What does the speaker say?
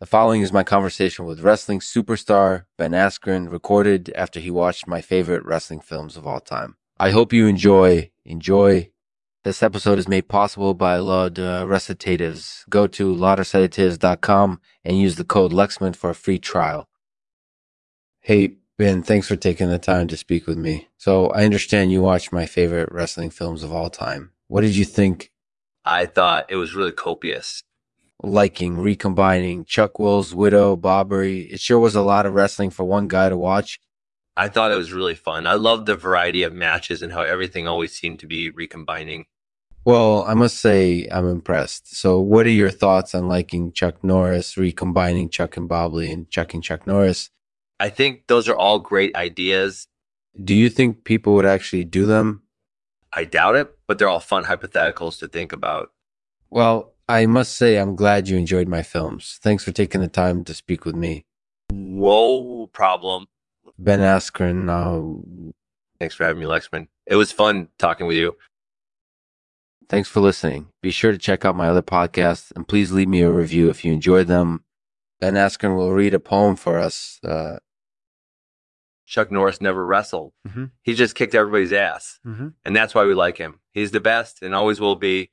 The following is my conversation with wrestling superstar Ben Askren, recorded after he watched my favorite wrestling films of all time. I hope you enjoy. Enjoy. This episode is made possible by Laud uh, Recitatives. Go to laudrecitatives.com and use the code Lexman for a free trial. Hey, Ben, thanks for taking the time to speak with me. So I understand you watched my favorite wrestling films of all time. What did you think I thought it was really copious. Liking recombining Chuck Will's Widow, Bobbery. It sure was a lot of wrestling for one guy to watch. I thought it was really fun. I loved the variety of matches and how everything always seemed to be recombining. Well, I must say I'm impressed. So, what are your thoughts on liking Chuck Norris, recombining Chuck and Bobley and chucking Chuck Norris? I think those are all great ideas. Do you think people would actually do them? I doubt it, but they're all fun hypotheticals to think about. Well, I must say I'm glad you enjoyed my films. Thanks for taking the time to speak with me. Whoa, problem. Ben Askren, uh, Thanks for having me, Lexman. It was fun talking with you. Thanks for listening. Be sure to check out my other podcasts and please leave me a review if you enjoyed them. Ben Askren will read a poem for us. Uh, Chuck Norris never wrestled. Mhm. He just kicked everybody's ass. Mhm. And that's why we like him. He's the best and always will be.